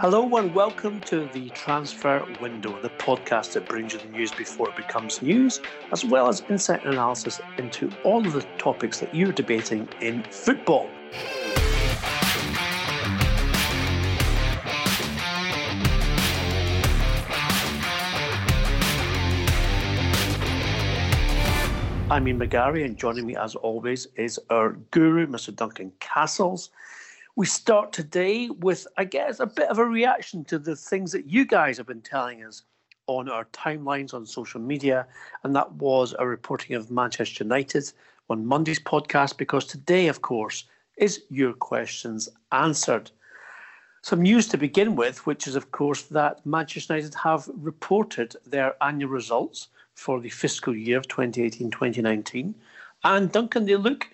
Hello and welcome to the Transfer Window, the podcast that brings you the news before it becomes news, as well as insight and analysis into all of the topics that you're debating in football. I'm Ian McGarry, and joining me as always is our guru, Mr. Duncan Castles. We start today with, I guess, a bit of a reaction to the things that you guys have been telling us on our timelines on social media, and that was a reporting of Manchester United on Monday's podcast, because today, of course, is your questions answered. Some news to begin with, which is, of course, that Manchester United have reported their annual results for the fiscal year of 2018 2019. And Duncan, they look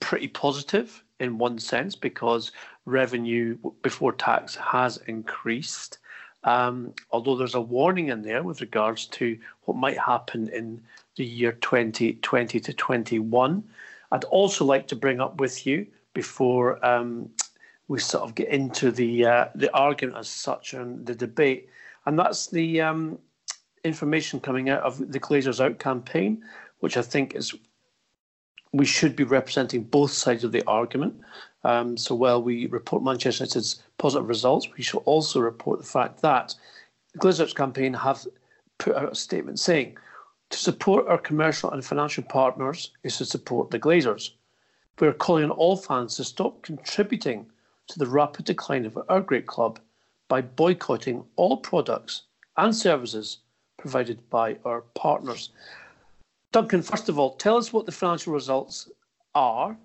pretty positive in one sense because revenue before tax has increased. Um, although there's a warning in there with regards to what might happen in the year 2020 to 21. I'd also like to bring up with you before um, we sort of get into the uh, the argument as such and the debate, and that's the um, information coming out of the Glazers Out campaign, which I think is we should be representing both sides of the argument. Um, so while we report Manchester United's positive results, we should also report the fact that the Glazers campaign have put out a statement saying to support our commercial and financial partners is to support the Glazers. We are calling on all fans to stop contributing to the rapid decline of our great club by boycotting all products and services provided by our partners. Duncan, first of all, tell us what the financial results are,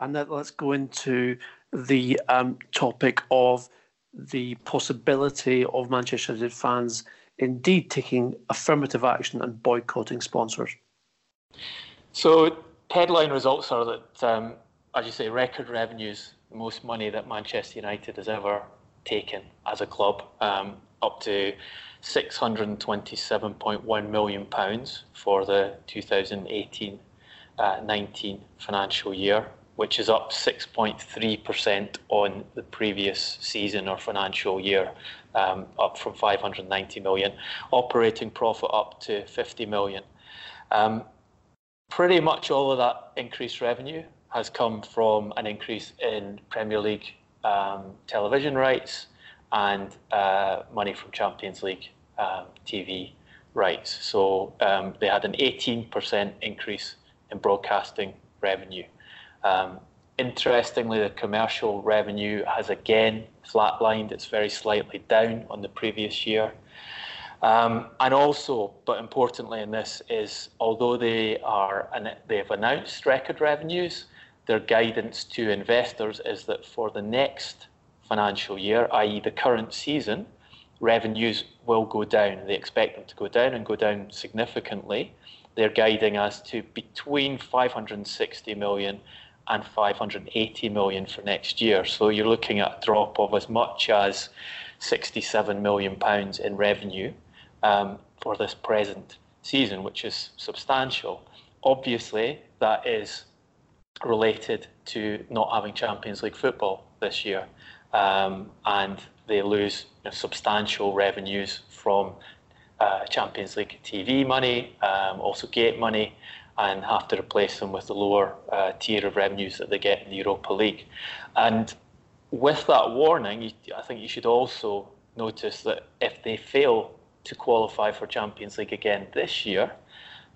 and then let's go into the um, topic of the possibility of Manchester United fans indeed taking affirmative action and boycotting sponsors. So, headline results are that, um, as you say, record revenues, the most money that Manchester United has ever taken as a club, um, up to 627.1 million pounds for the 2018 uh, 19 financial year, which is up 6.3% on the previous season or financial year, um, up from 590 million. Operating profit up to 50 million. Um, pretty much all of that increased revenue has come from an increase in Premier League um, television rights, and uh, money from Champions League um, TV rights. So um, they had an 18% increase in broadcasting revenue. Um, interestingly, the commercial revenue has again flatlined. It's very slightly down on the previous year. Um, and also, but importantly in this is, although they are they've announced record revenues, their guidance to investors is that for the next financial year, i.e., the current season, revenues will go down. They expect them to go down and go down significantly. They're guiding us to between 560 million and 580 million for next year. So you're looking at a drop of as much as 67 million pounds in revenue um, for this present season, which is substantial. Obviously, that is related to not having Champions League football this year um, and they lose you know, substantial revenues from uh, Champions League TV money, um, also gate money, and have to replace them with the lower uh, tier of revenues that they get in the Europa League. And with that warning, you, I think you should also notice that if they fail to qualify for Champions League again this year,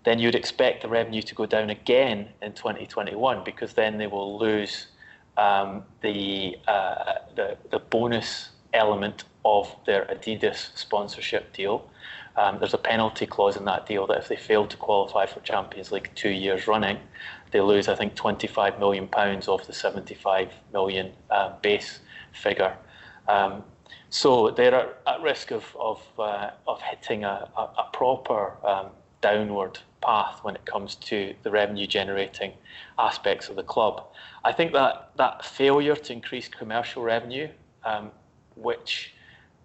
then you'd expect the revenue to go down again in 2021 because then they will lose um, the, uh, the, the bonus element of their Adidas sponsorship deal. Um, there's a penalty clause in that deal that if they fail to qualify for Champions League two years running, they lose, I think, 25 million pounds off the 75 million uh, base figure. Um, so they're at risk of of, uh, of hitting a, a, a proper um, downward path when it comes to the revenue generating aspects of the club. I think that that failure to increase commercial revenue, um, which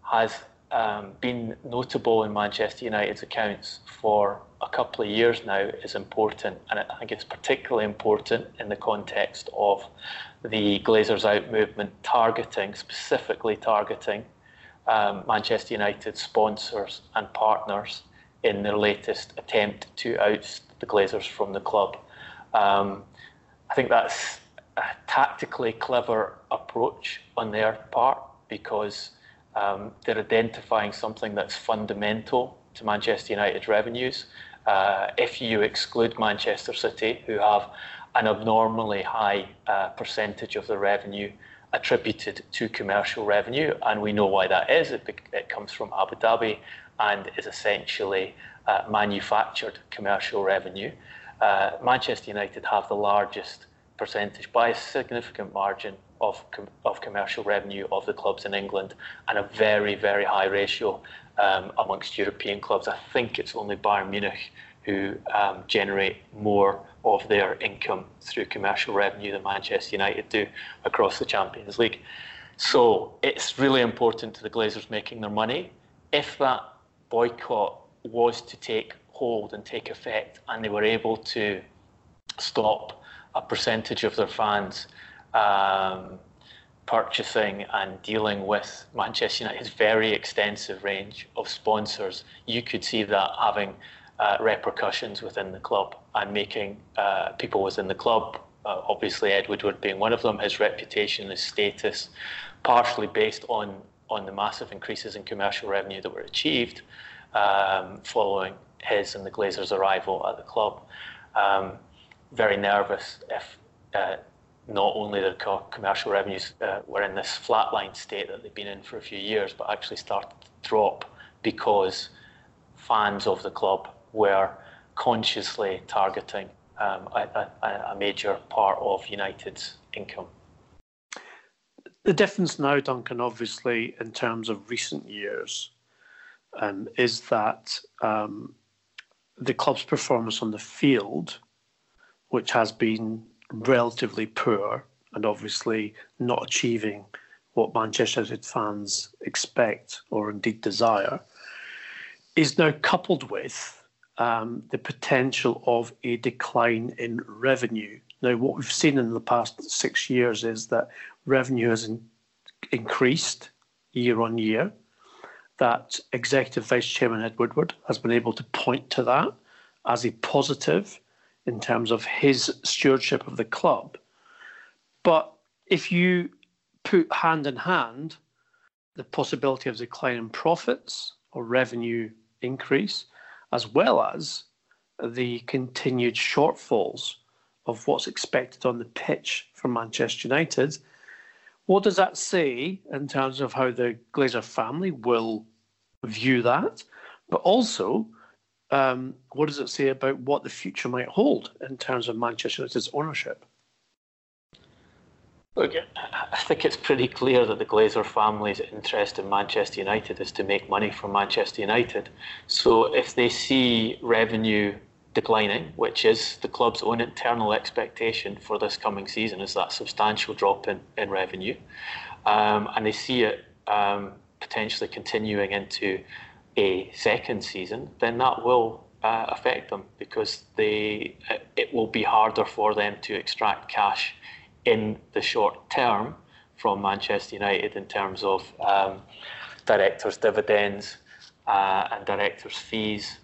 has um, been notable in Manchester United's accounts for a couple of years now is important, and I think it's particularly important in the context of the Glazers out movement targeting, specifically targeting um, Manchester United sponsors and partners in their latest attempt to oust the Glazers from the club. Um, I think that's a tactically clever approach on their part because um, they're identifying something that's fundamental to Manchester United's revenues. Uh, if you exclude Manchester City, who have an abnormally high uh, percentage of the revenue attributed to commercial revenue, and we know why that is. It, it comes from Abu Dhabi and is essentially uh, manufactured commercial revenue. Uh, Manchester United have the largest percentage by a significant margin of, com- of commercial revenue of the clubs in England and a very, very high ratio um, amongst European clubs. I think it's only Bayern Munich who um, generate more of their income through commercial revenue than Manchester United do across the Champions League. So it's really important to the Glazers making their money. If that boycott was to take hold and take effect, and they were able to stop a percentage of their fans um, purchasing and dealing with Manchester United's very extensive range of sponsors, you could see that having uh, repercussions within the club and making uh, people within the club, uh, obviously Ed Woodward being one of them, his reputation, his status, partially based on on the massive increases in commercial revenue that were achieved um, following his and the Glazers' arrival at the club. Um, very nervous if uh, not only the commercial revenues uh, were in this flatline state that they've been in for a few years, but actually started to drop because fans of the club were consciously targeting um, a, a, a, major part of United's income. The difference now, Duncan, obviously, in terms of recent years, um, is that um, the club's performance on the field, which has been relatively poor and obviously not achieving what Manchester United fans expect or indeed desire, is now coupled with um, the potential of a decline in revenue. Now, what we've seen in the past six years is that revenue has in- increased year on year. That Executive Vice Chairman Ed Woodward has been able to point to that as a positive in terms of his stewardship of the club. But if you put hand in hand the possibility of decline in profits or revenue increase, as well as the continued shortfalls of what's expected on the pitch from Manchester United, what does that say in terms of how the Glazer family will view that? But also, um, what does it say about what the future might hold in terms of Manchester United's ownership? Look, I think it's pretty clear that the Glazer family's interest in Manchester United is to make money from Manchester United. So if they see revenue declining, which is the club's own internal expectation for this coming season, is that substantial drop in, in revenue, um, and they see it um, potentially continuing into a second season, then that will uh, affect them because they it will be harder for them to extract cash in the short term from Manchester United in terms of um, directors' dividends uh, and directors' fees.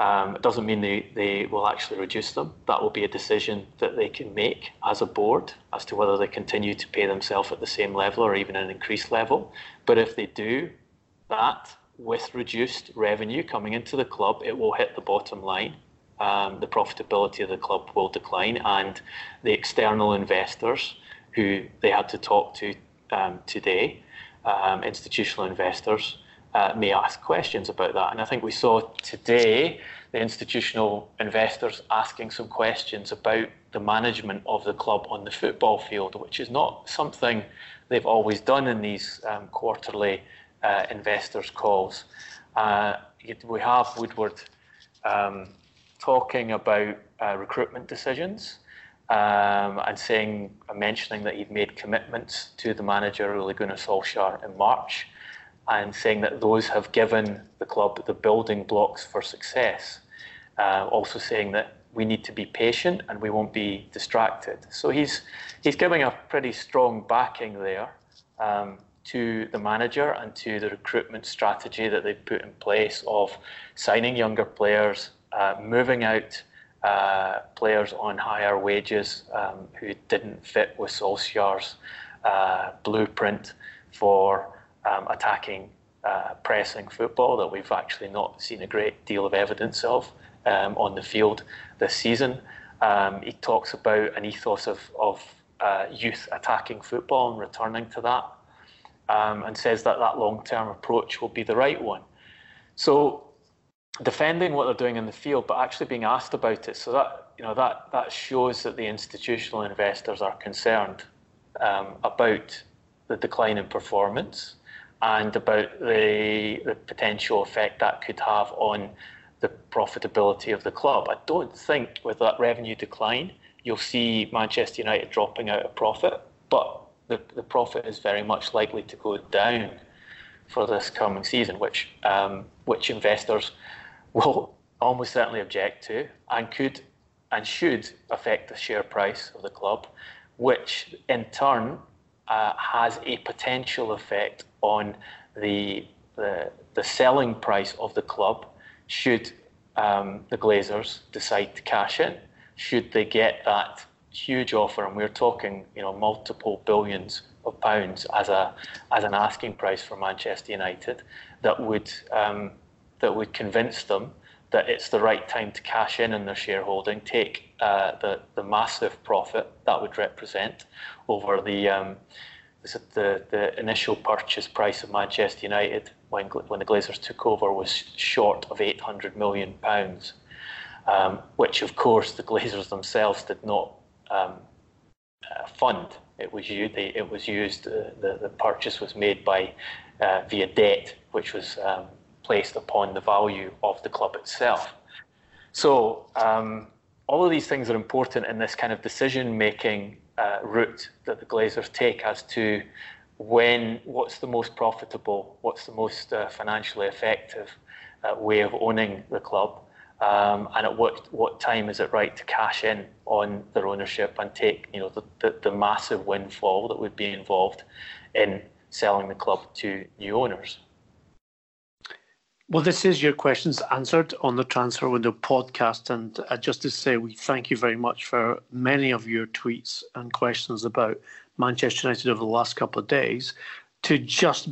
Um, it doesn't mean they, they will actually reduce them. That will be a decision that they can make as a board as to whether they continue to pay themselves at the same level or even an increased level. But if they do that, with reduced revenue coming into the club, it will hit the bottom line. Um, the profitability of the club will decline, and the external investors who they had to talk to um, today, um, institutional investors, uh, may ask questions about that. And I think we saw today the institutional investors asking some questions about the management of the club on the football field, which is not something they've always done in these um, quarterly uh, investors' calls. Uh, we have Woodward um, talking about uh, recruitment decisions um, and saying, mentioning that he'd made commitments to the manager, Ole Gunnar Solskjaer, in March, and saying that those have given the club the building blocks for success. uh, also saying that we need to be patient and we won't be distracted. So he's he's giving a pretty strong backing there um, to the manager and to the recruitment strategy that they've put in place of signing younger players, uh, moving out uh, players on higher wages um, who didn't fit with Solskjaer's uh, blueprint for um, attacking uh, pressing football that we've actually not seen a great deal of evidence of um, on the field this season. Um, he talks about an ethos of, of uh, youth attacking football and returning to that, um, and says that that long term approach will be the right one. So, defending what they're doing in the field, but actually being asked about it, so that you know that that shows that the institutional investors are concerned um, about the decline in performance and about the, the potential effect that could have on the profitability of the club. I don't think with that revenue decline, you'll see Manchester United dropping out of profit, but the, the profit is very much likely to go down for this coming season, which um, which investors will almost certainly object to and could and should affect the share price of the club, which in turn uh, has a potential effect on the, the, the selling price of the club should um, the Glazers decide to cash in. Should they get that huge offer, and we're talking, you know, multiple billions of pounds as a as an asking price for Manchester United, that would um, that would convince them that it's the right time to cash in on their shareholding, take uh, the the massive profit that would represent over the um, the, the initial purchase price of Manchester United when, when the Glazers took over was short of 800 million pounds, um, which of course the Glazers themselves did not um, uh, fund. It was used. It was used. Uh, the the purchase was made by uh, via debt, which was um, placed upon the value of the club itself. So um, all of these things are important in this kind of decision making uh, route that the Glazers take as to when what's the most profitable, what's the most uh, financially effective uh, way of owning the club, um, and at what what time is it right to cash in on their ownership and take you know the, the, the massive windfall that would be involved in selling the club to new owners. Well, this is your questions answered on the Transfer Window podcast. And uh, just to say, we thank you very much for many of your tweets and questions about Manchester United over the last couple of days. To just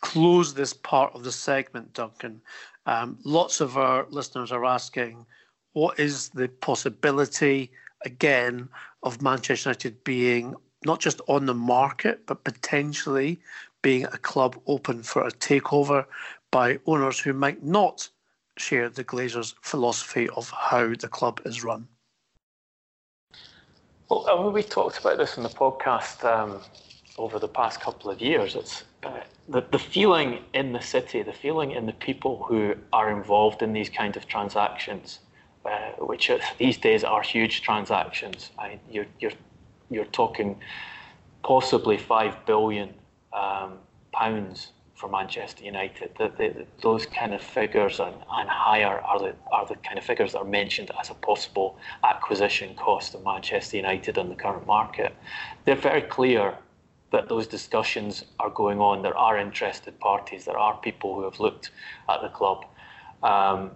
close this part of the segment, Duncan, um, lots of our listeners are asking what is the possibility, again, of Manchester United being not just on the market, but potentially being a club open for a takeover by owners who might not share the Glazers' philosophy of how the club is run? Well, we talked about this in the podcast um, over the past couple of years. It's uh, the, the feeling in the city, the feeling in the people who are involved in these kind of transactions, uh, which these days are huge transactions. I, you're, you're, you're talking possibly five billion um, pounds for Manchester United. That those kind of figures and, and higher are the are the kind of figures that are mentioned as a possible acquisition cost of Manchester United on the current market. They're very clear that those discussions are going on. There are interested parties. There are people who have looked at the club. Um,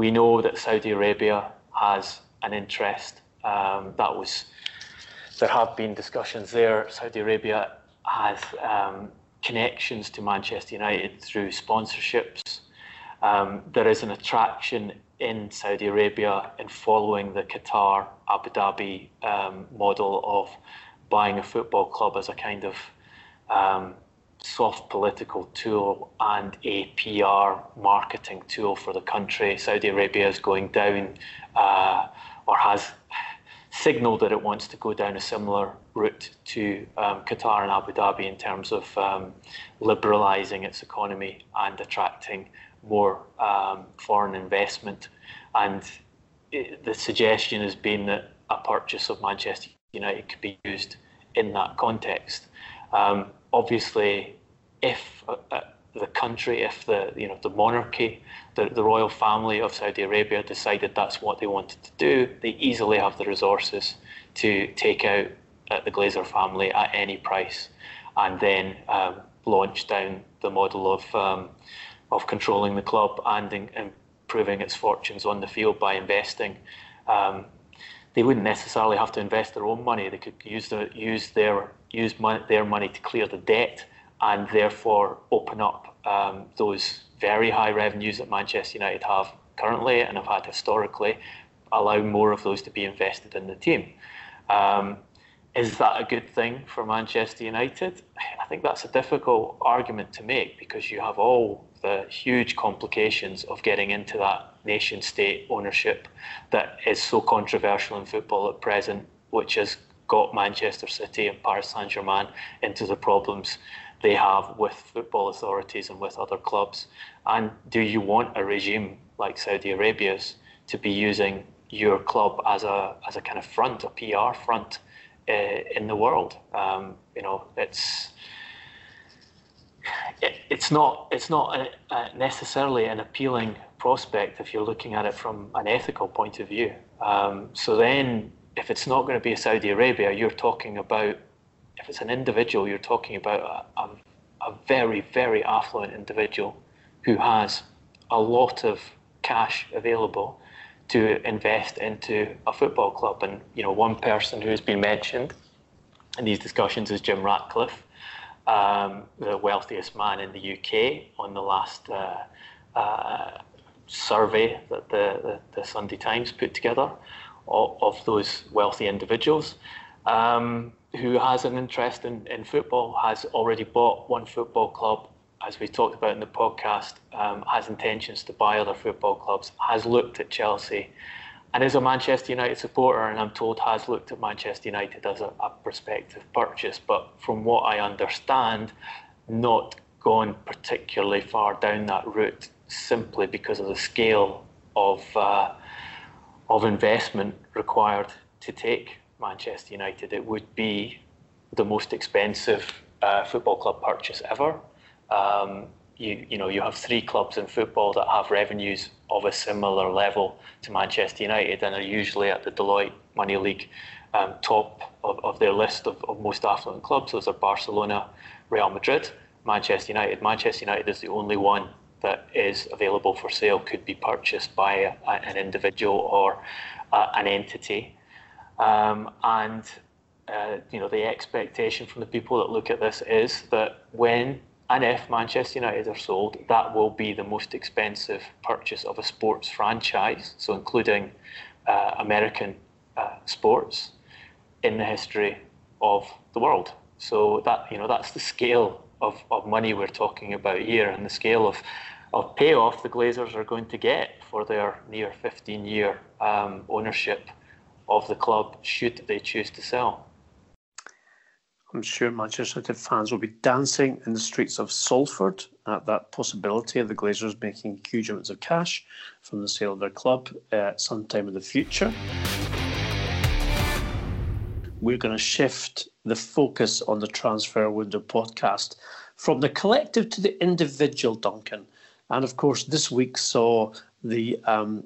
we know that Saudi Arabia has an interest. Um, that was there have been discussions there. Saudi Arabia has um, connections to Manchester United through sponsorships. Um, there is an attraction in Saudi Arabia in following the Qatar Abu Dhabi um, model of buying a football club as a kind of um, soft political tool and a PR marketing tool for the country. Saudi Arabia is going down uh, or has signaled that it wants to go down a similar route to um, Qatar and Abu Dhabi in terms of um, liberalising its economy and attracting more um, foreign investment. And it, the suggestion has been that a purchase of Manchester United could be used in that context. Um, obviously, if uh, uh, the country, if the you know the monarchy, the, the royal family of Saudi Arabia decided that's what they wanted to do, they easily have the resources to take out uh, the Glazer family at any price, and then um, launch down the model of um, of controlling the club and in, improving its fortunes on the field by investing. Um, they wouldn't necessarily have to invest their own money. They could use the, use their use their money to clear the debt and therefore open up um, those very high revenues that Manchester United have currently and have had historically, allow more of those to be invested in the team. Um, is that a good thing for Manchester United? I think that's a difficult argument to make because you have all the huge complications of getting into that nation state ownership that is so controversial in football at present, which has got Manchester City and Paris Saint Germain into the problems they have with football authorities and with other clubs. And do you want a regime like Saudi Arabia's to be using your club as a as a kind of front, a PR front uh, in the world? Um, you know, it's it, it's not it's not a, a necessarily an appealing prospect if you're looking at it from an ethical point of view. Um, so then, if it's not going to be Saudi Arabia, you're talking about if it's an individual, you're talking about a, a, a very very affluent individual who has a lot of cash available to invest into a football club. And you know, one person who's been mentioned in these discussions is Jim Ratcliffe um, the wealthiest man in the UK on the last uh, uh, survey that the, the, the, Sunday Times put together of, of those wealthy individuals. Um, who has an interest in, in football, has already bought one football club, as we talked about in the podcast, um, has intentions to buy other football clubs, has looked at Chelsea, and is a Manchester United supporter, and I'm told has looked at Manchester United as a, a prospective purchase, but from what I understand, not gone particularly far down that route simply because of the scale of uh, of investment required to take Manchester United. It would be the most expensive uh, football club purchase ever. Um, you, you know you have three clubs in football that have revenues of a similar level to Manchester United and are usually at the Deloitte Money League um, top of, of their list of, of most affluent clubs. Those are Barcelona, Real Madrid, Manchester United. Manchester United is the only one that is available for sale, could be purchased by a, an individual or uh, an entity. Um, and uh, you know the expectation from the people that look at this is that when and if Manchester United are sold, that will be the most expensive purchase of a sports franchise, so including uh, American uh, sports in the history of the world. So that you know that's the scale of, of money we're talking about here, and the scale of of payoff the Glazers are going to get for their near 15 year um, ownership of the club, should they choose to sell. I'm sure Manchester United fans will be dancing in the streets of Salford at that possibility of the Glazers making huge amounts of cash from the sale of their club uh, sometime in the future. We're going to shift the focus on the Transfer Window podcast from the collective to the individual, Duncan. And of course, this week saw the um,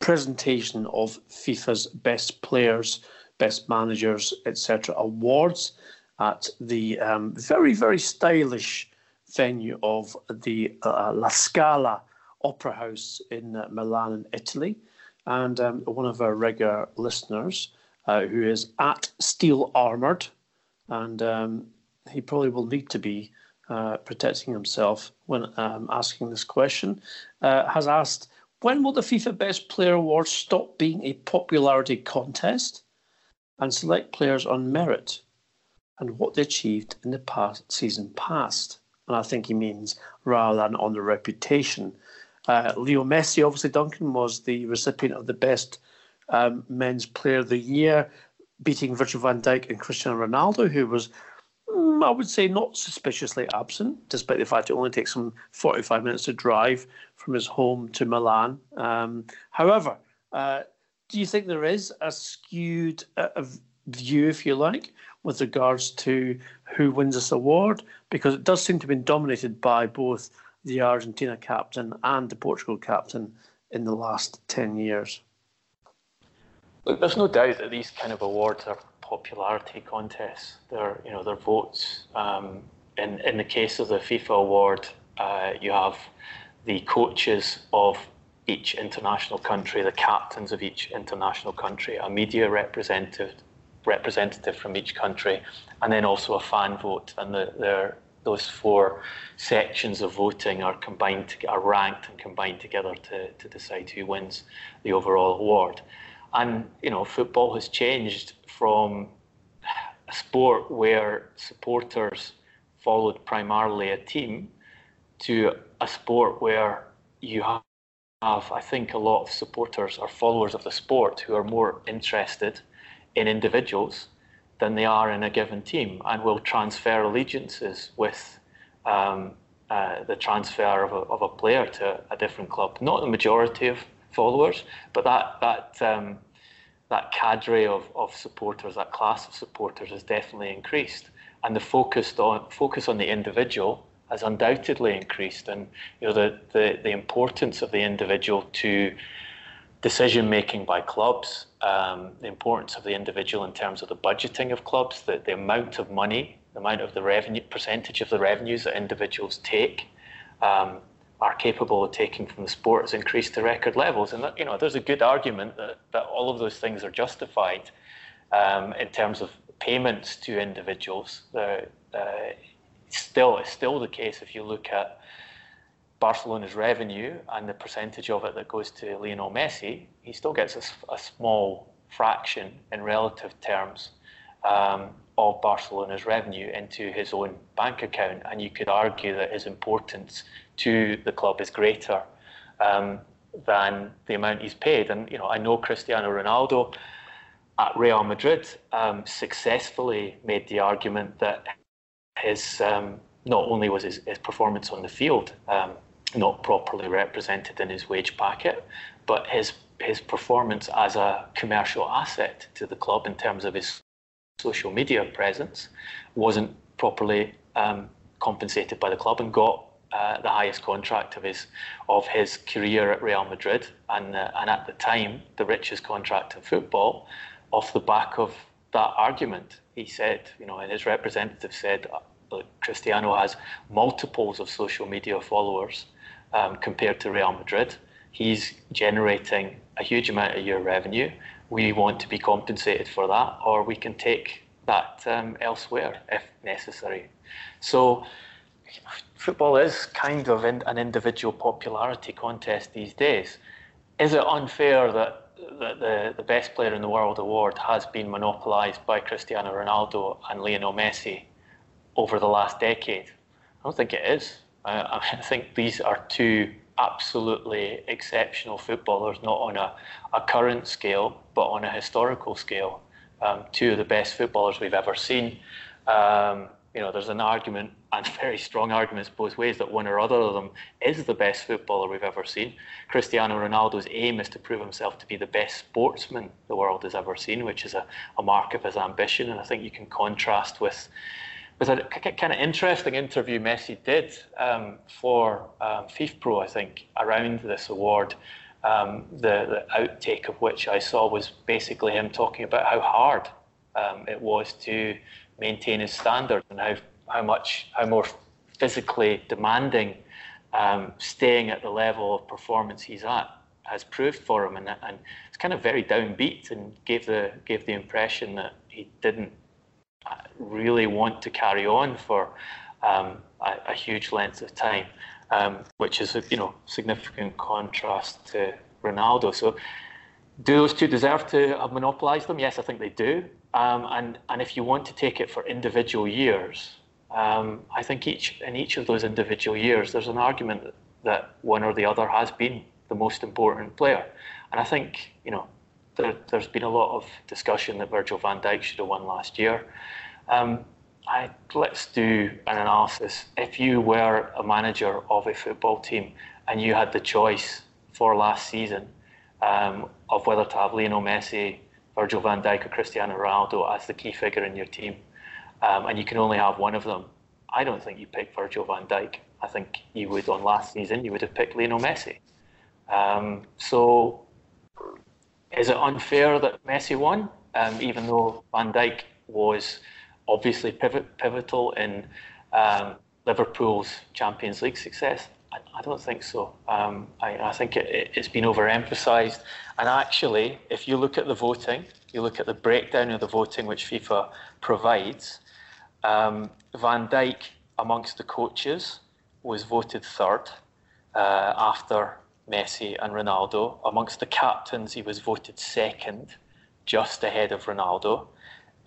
presentation of FIFA's best players, best managers, etc. awards at the um, very, very stylish venue of the uh, La Scala Opera House in uh, Milan, in Italy. And um, one of our regular listeners, uh, who is at Steel Armoured, and um, he probably will need to be uh, protecting himself when um, asking this question, uh, has asked when will the FIFA Best Player Award stop being a popularity contest and select players on merit? and what they achieved in the past season past. And I think he means rather than on the reputation. Uh, Leo Messi, obviously, Duncan was the recipient of the best um, men's player of the year, beating Virgil van Dijk and Cristiano Ronaldo, who was, I would say, not suspiciously absent, despite the fact it only takes him 45 minutes to drive from his home to Milan. Um, however, uh, do you think there is a skewed uh, view, if you like, with regards to who wins this award? Because it does seem to have been dominated by both the Argentina captain and the Portugal captain in the last 10 years. Look, there's no doubt that these kind of awards are popularity contests. They're, you know, they're votes. Um, in, in the case of the FIFA award, uh, you have the coaches of each international country, the captains of each international country, a media representative, representative from each country, and then also a fan vote. And the, those four sections of voting are combined, to, are ranked and combined together to, to decide who wins the overall award. And you know, football has changed from a sport where supporters followed primarily a team to a sport where you have, I think, a lot of supporters or followers of the sport who are more interested in individuals than they are in a given team and will transfer allegiances with um, uh, the transfer of a, of a player to a different club. Not the majority of followers, but that that um, that cadre of, of supporters, that class of supporters, has definitely increased, and the focus on focus on the individual has undoubtedly increased, and you know the the, the importance of the individual to decision making by clubs, um, the importance of the individual in terms of the budgeting of clubs, the, the amount of money, the amount of the revenue percentage of the revenues that individuals take. Um, are capable of taking from the sport has increased to record levels. And that, you know, there's a good argument that, that all of those things are justified um, in terms of payments to individuals. Uh, still, it's still the case if you look at Barcelona's revenue and the percentage of it that goes to Lionel Messi, he still gets a, a small fraction in relative terms um, of Barcelona's revenue into his own bank account. And you could argue that his importance to the club is greater um, than the amount he's paid. And you know, I know Cristiano Ronaldo at Real Madrid um, successfully made the argument that his um, not only was his, his, performance on the field um, not properly represented in his wage packet, but his his performance as a commercial asset to the club in terms of his social media presence wasn't properly um, compensated by the club and got uh, the highest contract of his of his career at Real Madrid, and uh, and at the time the richest contract in football, off the back of that argument. He said, you know, and his representative said, uh, Cristiano has multiples of social media followers um, compared to Real Madrid. He's generating a huge amount of year revenue. We want to be compensated for that, or we can take that um, elsewhere if necessary. So football is kind of in, an individual popularity contest these days. Is it unfair that, that the, the best player in the world award has been monopolised by Cristiano Ronaldo and Lionel Messi over the last decade? I don't think it is. I, I think these are two absolutely exceptional footballers, not on a, a current scale, but on a historical scale. Um, two of the best footballers we've ever seen. Um, you know, there's an argument and very strong arguments both ways that one or other of them is the best footballer we've ever seen. Cristiano Ronaldo's aim is to prove himself to be the best sportsman the world has ever seen, which is a, a mark of his ambition. And I think you can contrast with with a kind of interesting interview Messi did um, for um, FIFPro, I think, around this award. Um, the, the outtake of which I saw was basically him talking about how hard um, it was to maintain his standard and how, how much, how more physically demanding um, staying at the level of performance he's at has proved for him. And, and it's kind of very downbeat and gave the, gave the impression that he didn't really want to carry on for um, a, a, huge length of time, um, which is a you know significant contrast to Ronaldo. So, do those two deserve to have monopolised them? Yes, I think they do. Um, and and if you want to take it for individual years, um, I think each in each of those individual years, there's an argument that one or the other has been the most important player. And I think you know there, has been a lot of discussion that Virgil van Dijk should have won last year. Um, I, let's do an analysis. If you were a manager of a football team and you had the choice for last season um, of whether to have Lionel Messi, Virgil van Dijk, or Cristiano Ronaldo as the key figure in your team, um, and you can only have one of them, I don't think you'd pick Virgil van Dijk. I think you would on last season you would have picked Lionel Messi. Um, so is it unfair that Messi won, um, even though Van Dijk was obviously pivot, pivotal in um, Liverpool's Champions League success? I, I don't think so. Um, I, I, think it, it, it's been overemphasised. And actually, if you look at the voting, you look at the breakdown of the voting which FIFA provides, um, Van Dijk amongst the coaches was voted third uh, after Messi and Ronaldo. Amongst the captains, he was voted second, just ahead of Ronaldo.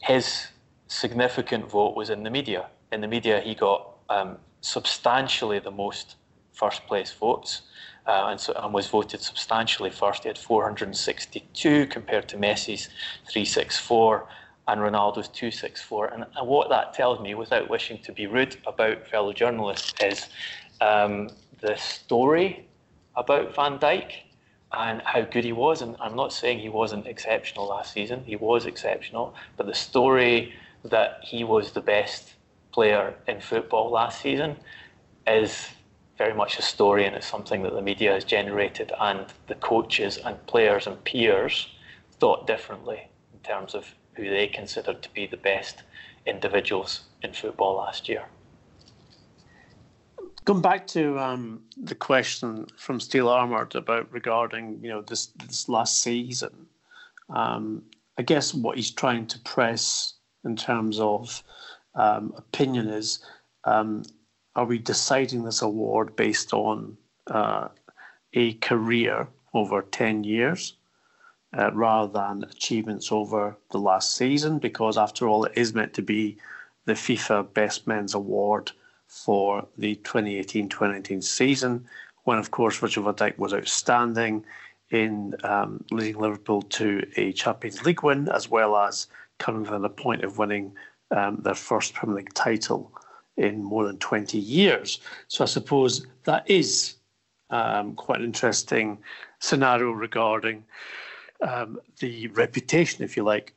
His significant vote was in the media. In the media, he got um, substantially the most first place votes uh, and, so, and was voted substantially first. He had 462 compared to Messi's 364 and Ronaldo's 264. And, and what that tells me, without wishing to be rude about fellow journalists, is um, the story about Van Dijk and how good he was. And I'm not saying he wasn't exceptional last season, he was exceptional, but the story that he was the best player in football last season is very much a story and it's something that the media has generated and the coaches and players and peers thought differently in terms of who they considered to be the best individuals in football last year. Going back to um, the question from Steel Armored about regarding you know this this last season, um, I guess what he's trying to press in terms of um, opinion is um, are we deciding this award based on uh, a career over 10 years uh, rather than achievements over the last season? Because after all, it is meant to be the FIFA Best Men's Award for the 2018 2019 season, when, of course, Virgil van Dijk was outstanding in um, leading Liverpool to a Champions League win, as well as coming from the point of winning um, their first Premier League title in more than 20 years. So I suppose that is um, quite an interesting scenario regarding um, the reputation, if you like,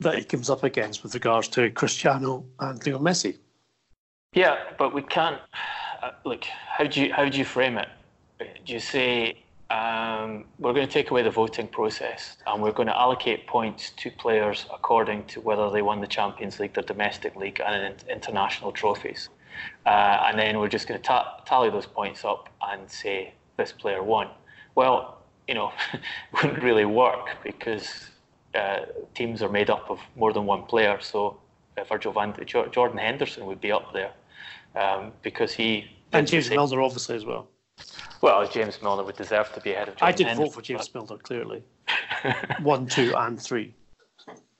that he comes up against with regards to Cristiano and Leo Messi. Yeah, but we can't. Uh, look, how do you how do you frame it? Do you say um, we're going to take away the voting process and we're going to allocate points to players according to whether they won the Champions League, the domestic league, and international trophies. Uh, and then we're just going to ta- tally those points up and say this player won. Well, you know, it wouldn't really work because uh, teams are made up of more than one player. So Virgil van Jordan Henderson would be up there um, because he and James Milner obviously as well. Well, James Milner would deserve to be ahead of. Jordan I did Henderson, vote for James but... Milner clearly. One, two, and three.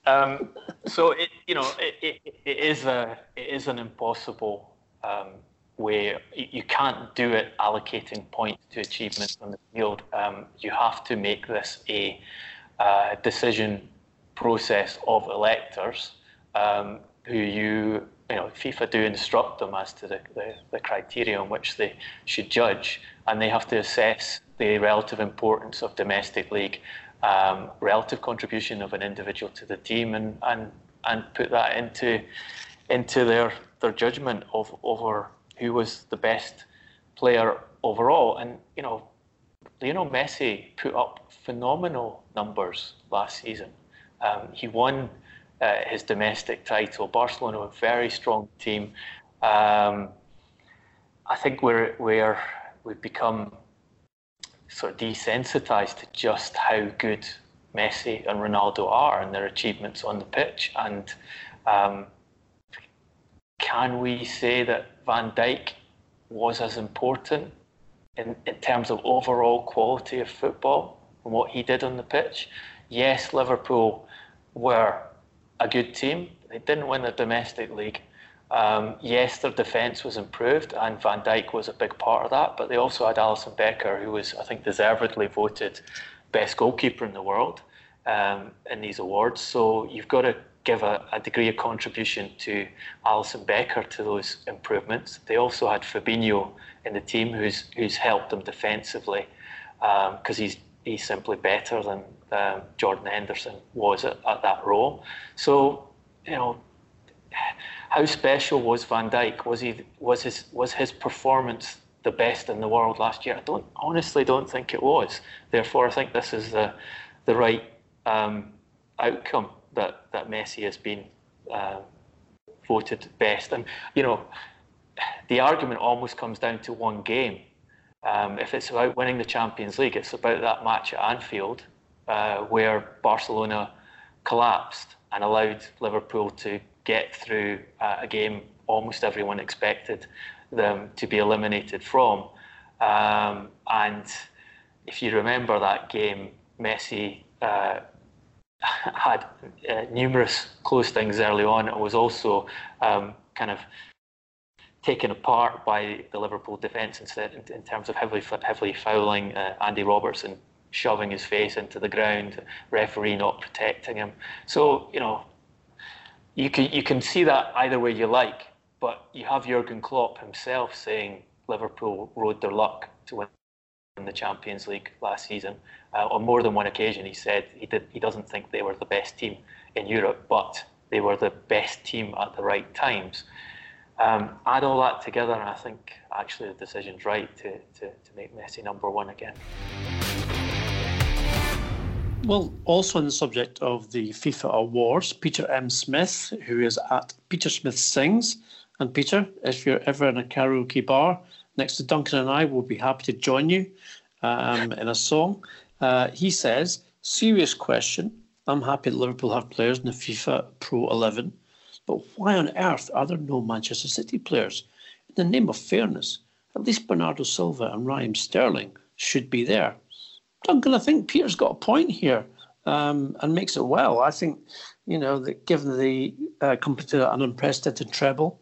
Um, so it, you know, it, it, it is a it is an impossible um, way. You can't do it allocating points to achievements on the field. Um, you have to make this a uh, decision process of electors um, who you you know, FIFA do instruct them as to the, the, the, criteria on which they should judge, and they have to assess the relative importance of domestic league, um, relative contribution of an individual to the team, and, and, and put that into into their their judgment of over who was the best player overall. And you know, Lionel Messi put up phenomenal numbers last season. Um, he won uh, his domestic title. Barcelona, a very strong team. Um, I think we're, we're, we've become sort of desensitized to just how good Messi and Ronaldo are and their achievements on the pitch. And um, can we say that Van Dijk was as important in, in terms of overall quality of football and what he did on the pitch? Yes, Liverpool were a good team. They didn't win the domestic league. Um, yes, their defence was improved, and Van Dijk was a big part of that. But they also had Alisson Becker, who was, I think, deservedly voted best goalkeeper in the world um, in these awards. So you've got to give a, a, degree of contribution to Alisson Becker to those improvements. They also had Fabinho in the team, who's who's helped them defensively because um, he's he's simply better than um, Jordan Henderson was at, at, that role. So, you know, how special was Van Dijk? Was he was his was his performance the best in the world last year? I don't honestly don't think it was. Therefore, I think this is the the right um, outcome that that Messi has been uh, voted best. And you know, the argument almost comes down to one game. Um, if it's about winning the Champions League, it's about that match at Anfield uh, where Barcelona collapsed and allowed Liverpool to get through uh, a game almost everyone expected them to be eliminated from. Um, and if you remember that game, Messi uh, had uh, numerous close things early on. It was also um, kind of taken apart by the Liverpool defence in, terms of heavily heavily fouling uh, Andy Robertson, shoving his face into the ground, referee not protecting him. So you know, you can you can see that either way you like, but you have Jurgen Klopp himself saying Liverpool rode their luck to win the Champions League last season. Uh, on more than one occasion, he said he did he doesn't think they were the best team in Europe, but they were the best team at the right times. Um, add all that together, and I think actually the decision's right to, to, to make Messi number one again. Well, also on the subject of the FIFA awards, Peter M. Smith, who is at Peter Smith Sings. And Peter, if you're ever in a karaoke bar next to Duncan and I, we'll be happy to join you um, in a song. Uh, he says, serious question. I'm happy that Liverpool have players in the FIFA Pro 11, but why on earth are there no Manchester City players? In the name of fairness, at least Bernardo Silva and Raheem Sterling should be there. Duncan, I think Peter's got a point here um, and makes it well. I think, you know, that given the uh, completed an unprecedented treble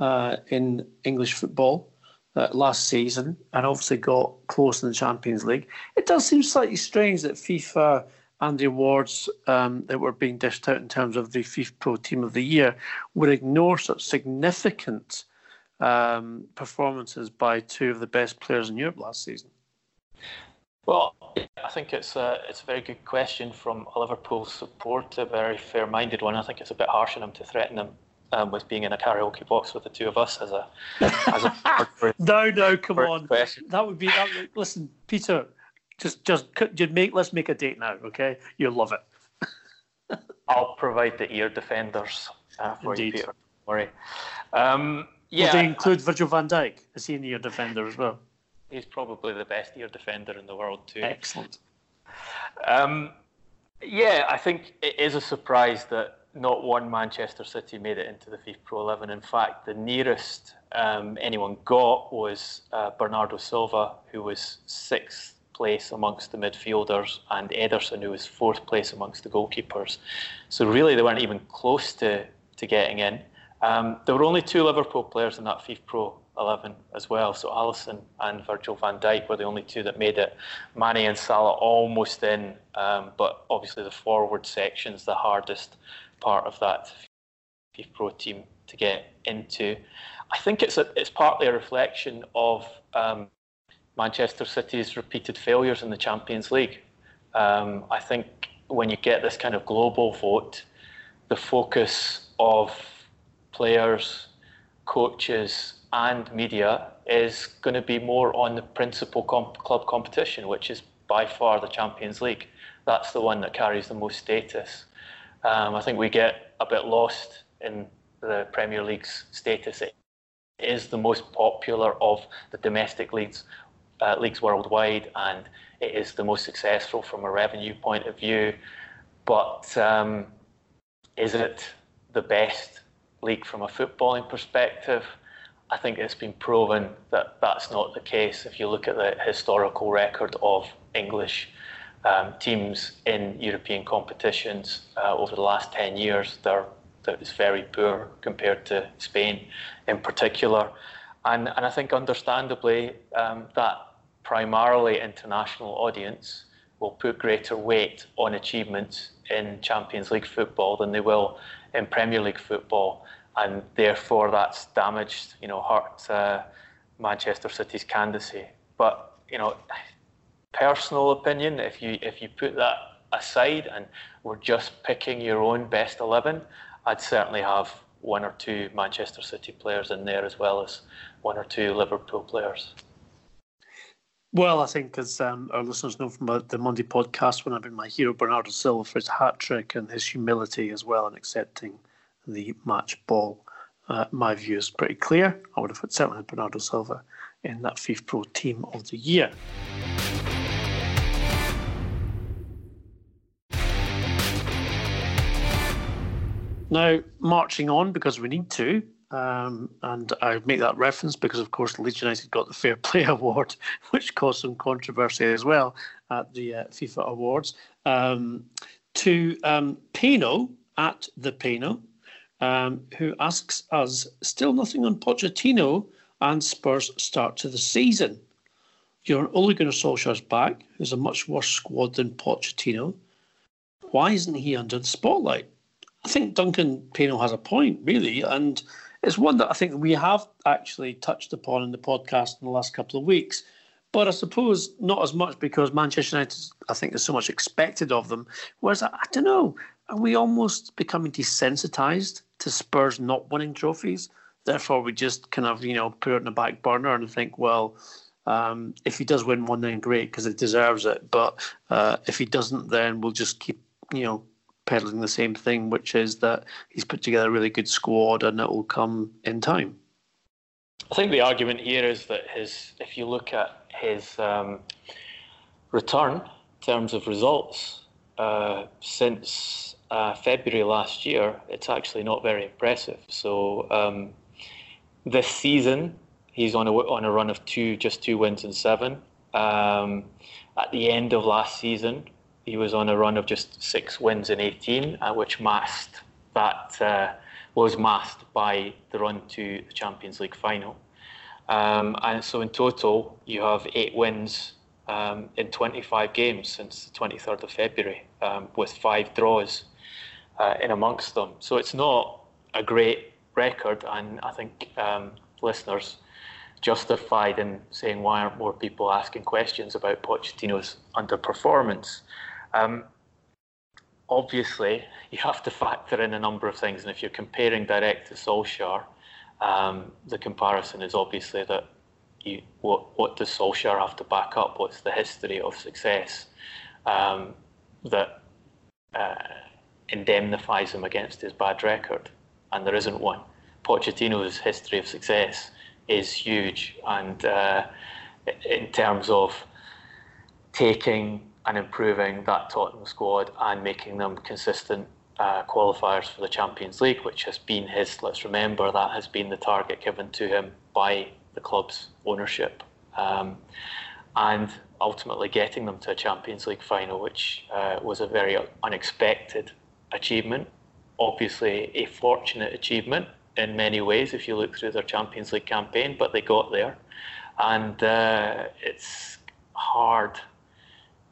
uh, in English football uh, last season and obviously got close in the Champions League, it does seem slightly strange that FIFA and the awards um, that were being dished out in terms of the FIFA Pro Team of the Year would ignore such significant um, performances by two of the best players in Europe last season. Well, I think it's a, it's a very good question from a Liverpool supporter, a very fair-minded one. I think it's a bit harsh on him to threaten him um, with being in a karaoke box with the two of us as a. As a no, no, come on. Question. That would be that. Would, listen, Peter, just just you make let's make a date now, okay? You'll love it. I'll provide the ear defenders uh, for Indeed. you, Peter. Don't worry. Um, yeah, Will they include Virgil van Dijk? Is he an ear defender as well? He's probably the best ear defender in the world too. Excellent. Um, yeah, I think it is a surprise that not one Manchester City made it into the FIFA Pro 11. In fact, the nearest um, anyone got was uh, Bernardo Silva, who was sixth place amongst the midfielders, and Ederson, who was fourth place amongst the goalkeepers. So really, they weren't even close to, to getting in. Um, there were only two Liverpool players in that FIFA Pro 11 as well. So Alisson and Virgil van Dijk were the only two that made it. Mane and Salah almost in, um, but obviously the forward section's the hardest part of that FIFA Pro team to get into. I think it's a, it's partly a reflection of um, Manchester City's repeated failures in the Champions League. Um, I think when you get this kind of global vote, the focus of players, coaches, and media is going to be more on the principal comp- club competition, which is by far the Champions League. That's the one that carries the most status. Um, I think we get a bit lost in the Premier League's status. It is the most popular of the domestic leagues, uh, leagues worldwide, and it is the most successful from a revenue point of view. But um, is it the best league from a footballing perspective? I think it's been proven that that's not the case. If you look at the historical record of English um, teams in European competitions uh, over the last 10 years, they're, that is very poor compared to Spain in particular. And, and I think understandably um, that primarily international audience will put greater weight on achievements in Champions League football than they will in Premier League football and therefore that's damaged, you know, hurt uh, Manchester City's candidacy. But you know, personal opinion, if you if you put that aside and we're just picking your own best eleven, I'd certainly have one or two Manchester City players in there as well as one or two Liverpool players. Well, I think as um, our listeners know from the Monday podcast, when I've been my hero Bernardo Silva for his hat trick and his humility as well in accepting the match ball. Uh, my view is pretty clear. I would have certainly had Bernardo Silva in that FIFPro team of the year. Now, marching on because we need to, um, and I make that reference because, of course, Leeds United got the Fair Play Award, which caused some controversy as well at the uh, FIFA Awards. Um, to um, Pino at the Pino, um, who asks us, still nothing on Pochettino and Spurs' start to the season. You're only Ole Gunnar Solskjaer's back, who's a much worse squad than Pochettino. Why isn't he under the spotlight? I think Duncan Pino has a point, really, and it's one that I think we have actually touched upon in the podcast in the last couple of weeks. But I suppose not as much because Manchester United, I think there's so much expected of them. Whereas I, I don't know, are we almost becoming desensitized to Spurs not winning trophies? Therefore, we just kind of you know put it in the back burner and think, well, um, if he does win one, then great because it deserves it. But uh, if he doesn't, then we'll just keep you know peddling the same thing, which is that he's put together a really good squad and it will come in time. I think the argument here is that his, if you look at his um, return in terms of results uh, since uh, February last year, it's actually not very impressive. So um, this season, he's on a on a run of two, just two wins and seven. Um, at the end of last season, he was on a run of just six wins in 18, uh, which masked that uh, was masked by the run to the Champions League final. Um, and so in total, you have eight wins um, in 25 games since the 23rd of February, um, with five draws uh, in amongst them. So it's not a great record, and I think um, listeners justified in saying why aren't more people asking questions about Pochettino's underperformance. Um, obviously, you have to factor in a number of things, and if you're comparing direct to Solskjaer, um, the comparison is obviously that you, what, what does Solskjaer have to back up? What's the history of success um, that uh, indemnifies him against his bad record? And there isn't one. Pochettino's history of success is huge, and uh, in terms of taking and improving that Tottenham squad and making them consistent uh, qualifiers for the Champions League, which has been his, let's remember, that has been the target given to him by the club's ownership. Um, and ultimately getting them to a Champions League final, which uh, was a very unexpected achievement. Obviously, a fortunate achievement in many ways if you look through their Champions League campaign, but they got there. And uh, it's hard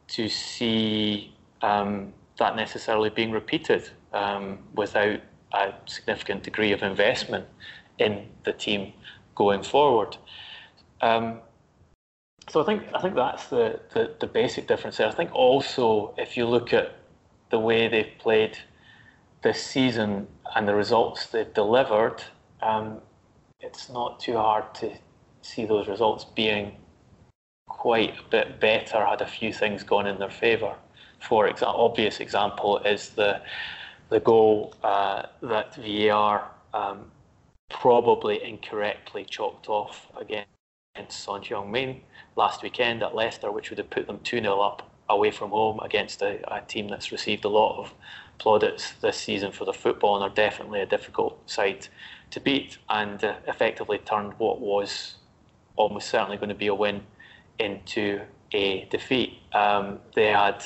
to see um, that necessarily being repeated um, without a significant degree of investment in the team going forward. Um, so I think I think that's the, the, the, basic difference there. I think also if you look at the way they've played this season and the results they've delivered, um, it's not too hard to see those results being quite a bit better had a few things gone in their favour. For example, obvious example is the the goal uh, that VAR um, probably incorrectly chalked off against Son Heung-min last weekend at Leicester, which would have put them 2 0 up away from home against a, a, team that's received a lot of plaudits this season for their football and are definitely a difficult side to beat and uh, effectively turned what was almost certainly going to be a win into a defeat. Um, they had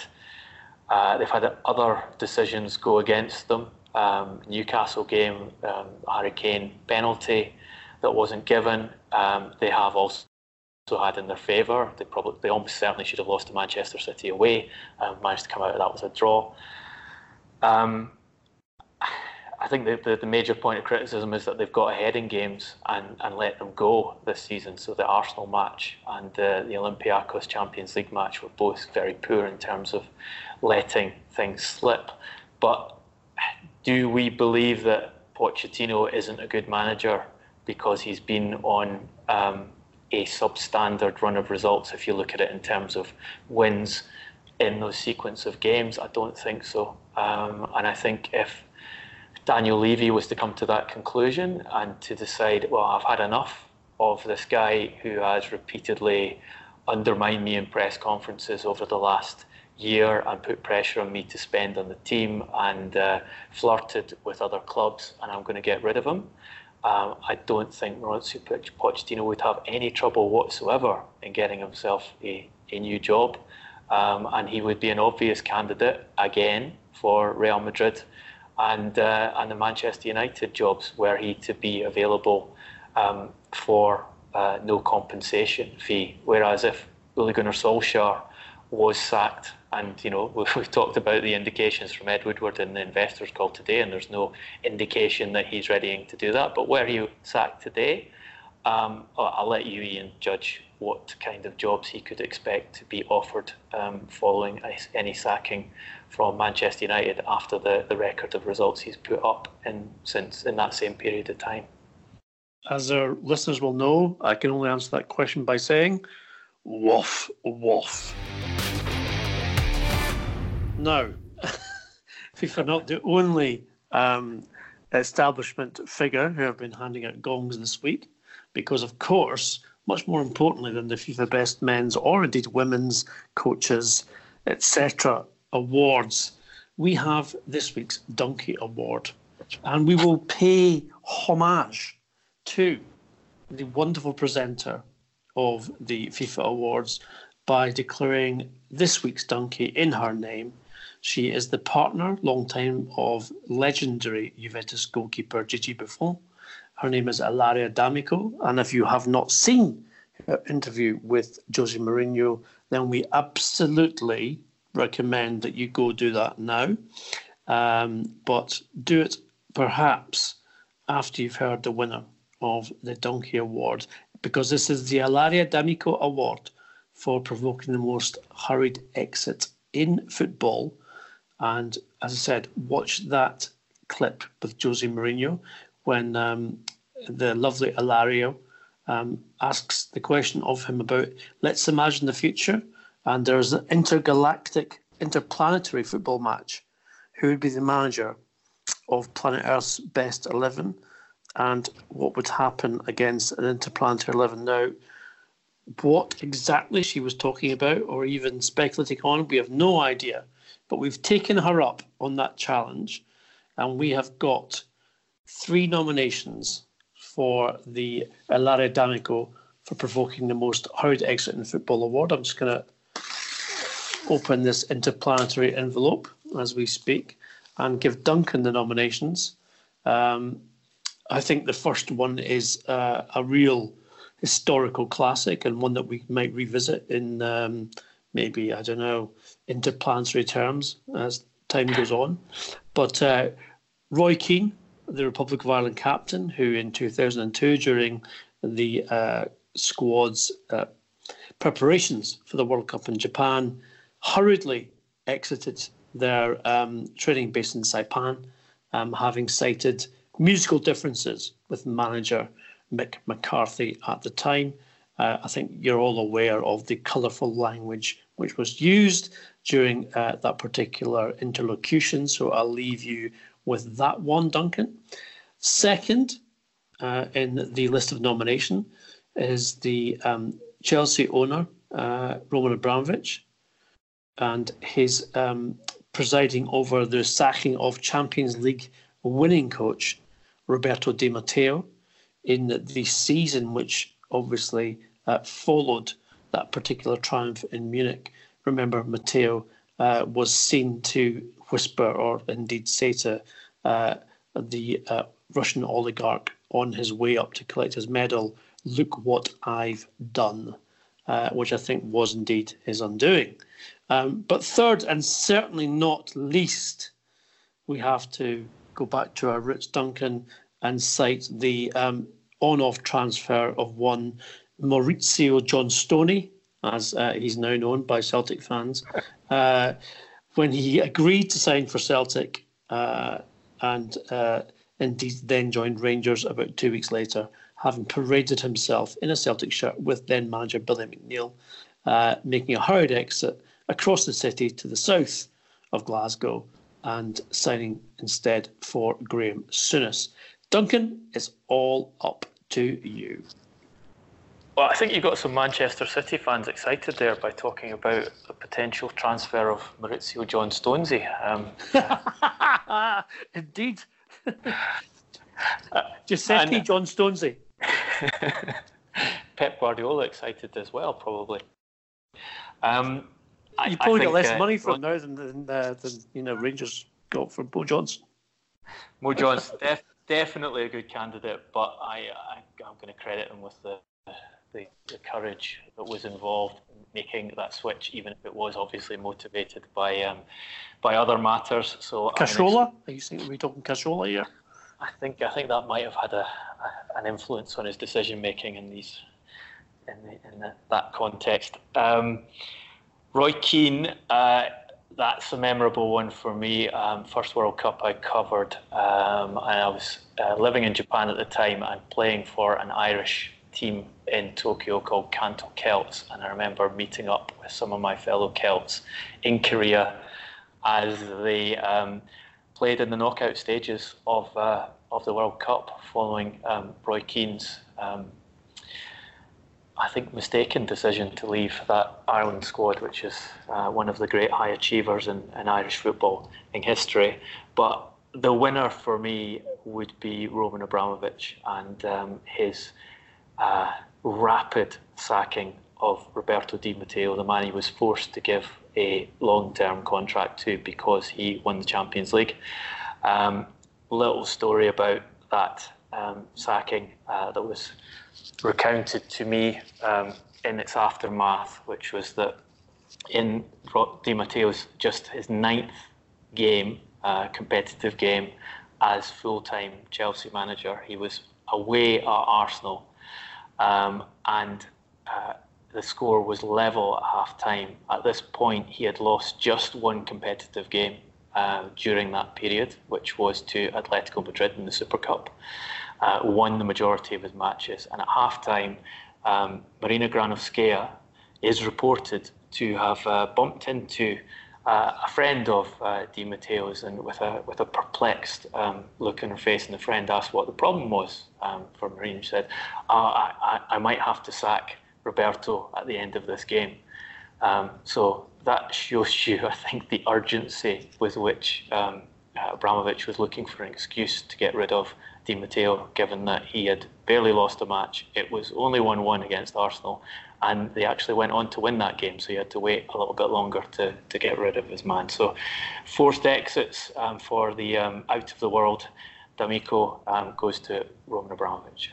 uh, they've had other decisions go against them. Um, Newcastle game, um, penalty that wasn't given. Um, they have also had in their favour. They probably they almost certainly should have lost to Manchester City away. Um, managed to come out of that was a draw. Um, I think the, the, the, major point of criticism is that they've got ahead in games and, and let them go this season. So the Arsenal match and uh, the Olympiacos Champions League match were both very poor in terms of letting things slip. But do we believe that Pochettino isn't a good manager because he's been on um, a substandard run of results. If you look at it in terms of wins in those sequence of games, I don't think so. Um, and I think if Daniel Levy was to come to that conclusion and to decide, well, I've had enough of this guy who has repeatedly undermined me in press conferences over the last year and put pressure on me to spend on the team and uh, flirted with other clubs, and I'm going to get rid of him. Um, I don't think Mauricio Pochettino would have any trouble whatsoever in getting himself a, a new job. Um, and he would be an obvious candidate again for Real Madrid and uh, and the Manchester United jobs were he to be available um, for uh, no compensation fee. Whereas if Ole Gunnar Solskjaer was sacked, and you know we've, we've talked about the indications from Ed Woodward in the investors call today, and there's no indication that he's readying to do that. But were he sacked today, um, I'll let you, Ian, judge what kind of jobs he could expect to be offered um, following any sacking from Manchester United after the, the record of results he's put up in since in that same period of time. As our listeners will know, I can only answer that question by saying, "Woof, woof." Now, FIFA not the only um, establishment figure who have been handing out gongs this week, because of course much more importantly than the FIFA Best Men's or indeed Women's Coaches, etc. awards, we have this week's Donkey Award. And we will pay homage to the wonderful presenter of the FIFA Awards by declaring this week's donkey in her name. She is the partner, long time, of legendary Juventus goalkeeper Gigi Buffon her name is Ilaria D'Amico. And if you have not seen her interview with Jose Mourinho, then we absolutely recommend that you go do that now. Um, but do it perhaps after you've heard the winner of the Donkey Award, because this is the Ilaria D'Amico Award for provoking the most hurried exit in football. And as I said, watch that clip with Jose Mourinho when um, the lovely Alario um, asks the question of him about let's imagine the future, and there's an intergalactic, interplanetary football match. Who would be the manager of Planet Earth's best 11? And what would happen against an interplanetary 11? Now, what exactly she was talking about or even speculating on, we have no idea. But we've taken her up on that challenge, and we have got three nominations for the Ilaria D'Amico for provoking the most hurried exit in football award. I'm just going to open this interplanetary envelope as we speak and give Duncan the nominations. Um, I think the first one is uh, a real historical classic and one that we might revisit in um, maybe, I don't know, interplanetary terms as time goes on. But uh, Roy Keane the Republic of Ireland captain, who in 2002, during the uh, squad's uh, preparations for the World Cup in Japan, hurriedly exited their um, training base in Saipan, um, having cited musical differences with manager Mick McCarthy at the time. Uh, I think you're all aware of the colourful language which was used during uh, that particular interlocution, so I'll leave you with that one, Duncan. Second uh, in the list of nomination is the um, Chelsea owner, uh, Roman Abramovich, and his um, presiding over the sacking of Champions League winning coach Roberto Di Matteo in the, the season which obviously uh, followed that particular triumph in Munich. Remember, Matteo uh, was seen to whisper or indeed say to uh, the uh, Russian oligarch on his way up to collect his medal, look what I've done, uh, which I think was indeed his undoing. Um, but third, and certainly not least, we have to go back to our roots, Duncan, and cite the um, on off transfer of one Maurizio John Stoney, as uh, he's now known by Celtic fans. Uh, when he agreed to sign for Celtic uh, and uh, Indeed, then joined Rangers about two weeks later, having paraded himself in a Celtic shirt with then manager Billy McNeill, uh, making a hurried exit across the city to the south of Glasgow and signing instead for Graham Souness. Duncan, it's all up to you. Well, I think you got some Manchester City fans excited there by talking about the potential transfer of Maurizio John Stonesy. Um, Indeed. uh, Giuseppe and, John Stonesy. Pep Guardiola excited as well, probably. Um, you probably get less uh, money from now than than, uh, than, you know Rangers got from Mo Johnston. Mo Johnston def, definitely a good candidate, but I, I am going to credit him with the, the, the courage that was involved in making that switch, even if it was obviously motivated by um, by other matters. So Cassola, are you saying we talking Cassola here? I think I think that might have had a, a an influence on his decision making in these in, the, in the, that context. Um, Roy Keane, uh, that's a memorable one for me. Um, first World Cup I covered, um, and I was uh, living in Japan at the time and playing for an Irish team in Tokyo called Kanto Celts. And I remember meeting up with some of my fellow Celts in Korea as they um, played in the knockout stages of uh, of the World Cup following um, Roy Keane's um, I think, mistaken decision to leave that Ireland squad, which is uh, one of the great high achievers in, in Irish football in history. But the winner for me would be Roman Abramovich and um, his uh, rapid sacking of Roberto Di Matteo, the man he was forced to give a long-term contract to because he won the Champions League. Um, little story about that um, sacking uh, that was recounted to me um, in its aftermath, which was that in Di Matteo's just his ninth game, uh, competitive game, as full-time Chelsea manager, he was away at Arsenal, um, and uh, the score was level at half time. At this point, he had lost just one competitive game uh, during that period, which was to Atletico Madrid in the Super Cup uh, won the majority of his matches. And at halftime, um, Marina Granovskaya is reported to have uh, bumped into uh, a friend of uh, Di Matteo's and with a with a perplexed um, look on her face, and the friend asked what the problem was. Um, for Marina, she said, oh, I, I, I, might have to sack Roberto at the end of this game." Um, so that shows you, I think, the urgency with which um, uh, Abramovich was looking for an excuse to get rid of Di Matteo, given that he had barely lost a match. It was only 1 1 against Arsenal, and they actually went on to win that game, so he had to wait a little bit longer to, to get rid of his man. So, forced exits um, for the um, out of the world. D'Amico um, goes to Roman Abramovich.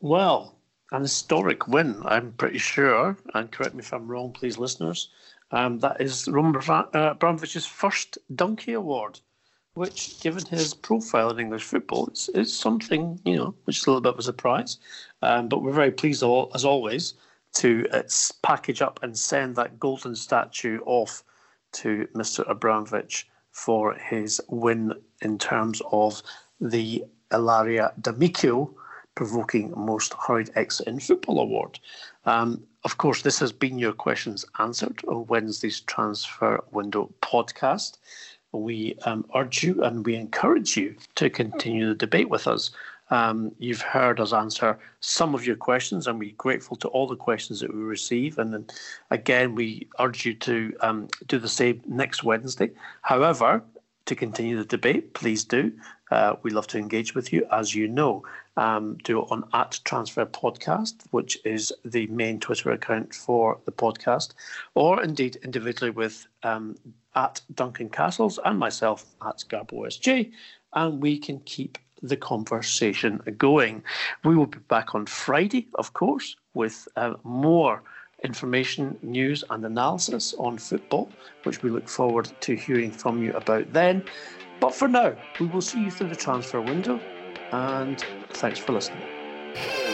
Well, an historic win, I'm pretty sure, and correct me if I'm wrong, please, listeners. Um, that is Roman uh, Abramovich's first Donkey Award which, given his profile in English football, is, something, you know, which is a little bit of a surprise. Um, but we're very pleased, all, as always, to uh, package up and send that golden statue off to Mr. Abramovich for his win in terms of the Ilaria D'Amico provoking most hurried exit in football award. Um, of course, this has been your questions answered on Wednesday's transfer window podcast we um, urge you and we encourage you to continue the debate with us. Um, you've heard us answer some of your questions, and we're grateful to all the questions that we receive. And then, again, we urge you to um, do the same next Wednesday. However, to continue the debate, please do. Uh, we love to engage with you, as you know. Um, do it on at Transfer Podcast, which is the main Twitter account for the podcast, or indeed individually with um, at Duncan Castles and myself at Garbo SJ, and we can keep the conversation going. We will be back on Friday, of course, with uh, more information, news, and analysis on football, which we look forward to hearing from you about then. But for now, we will see you through the transfer window, and thanks for listening.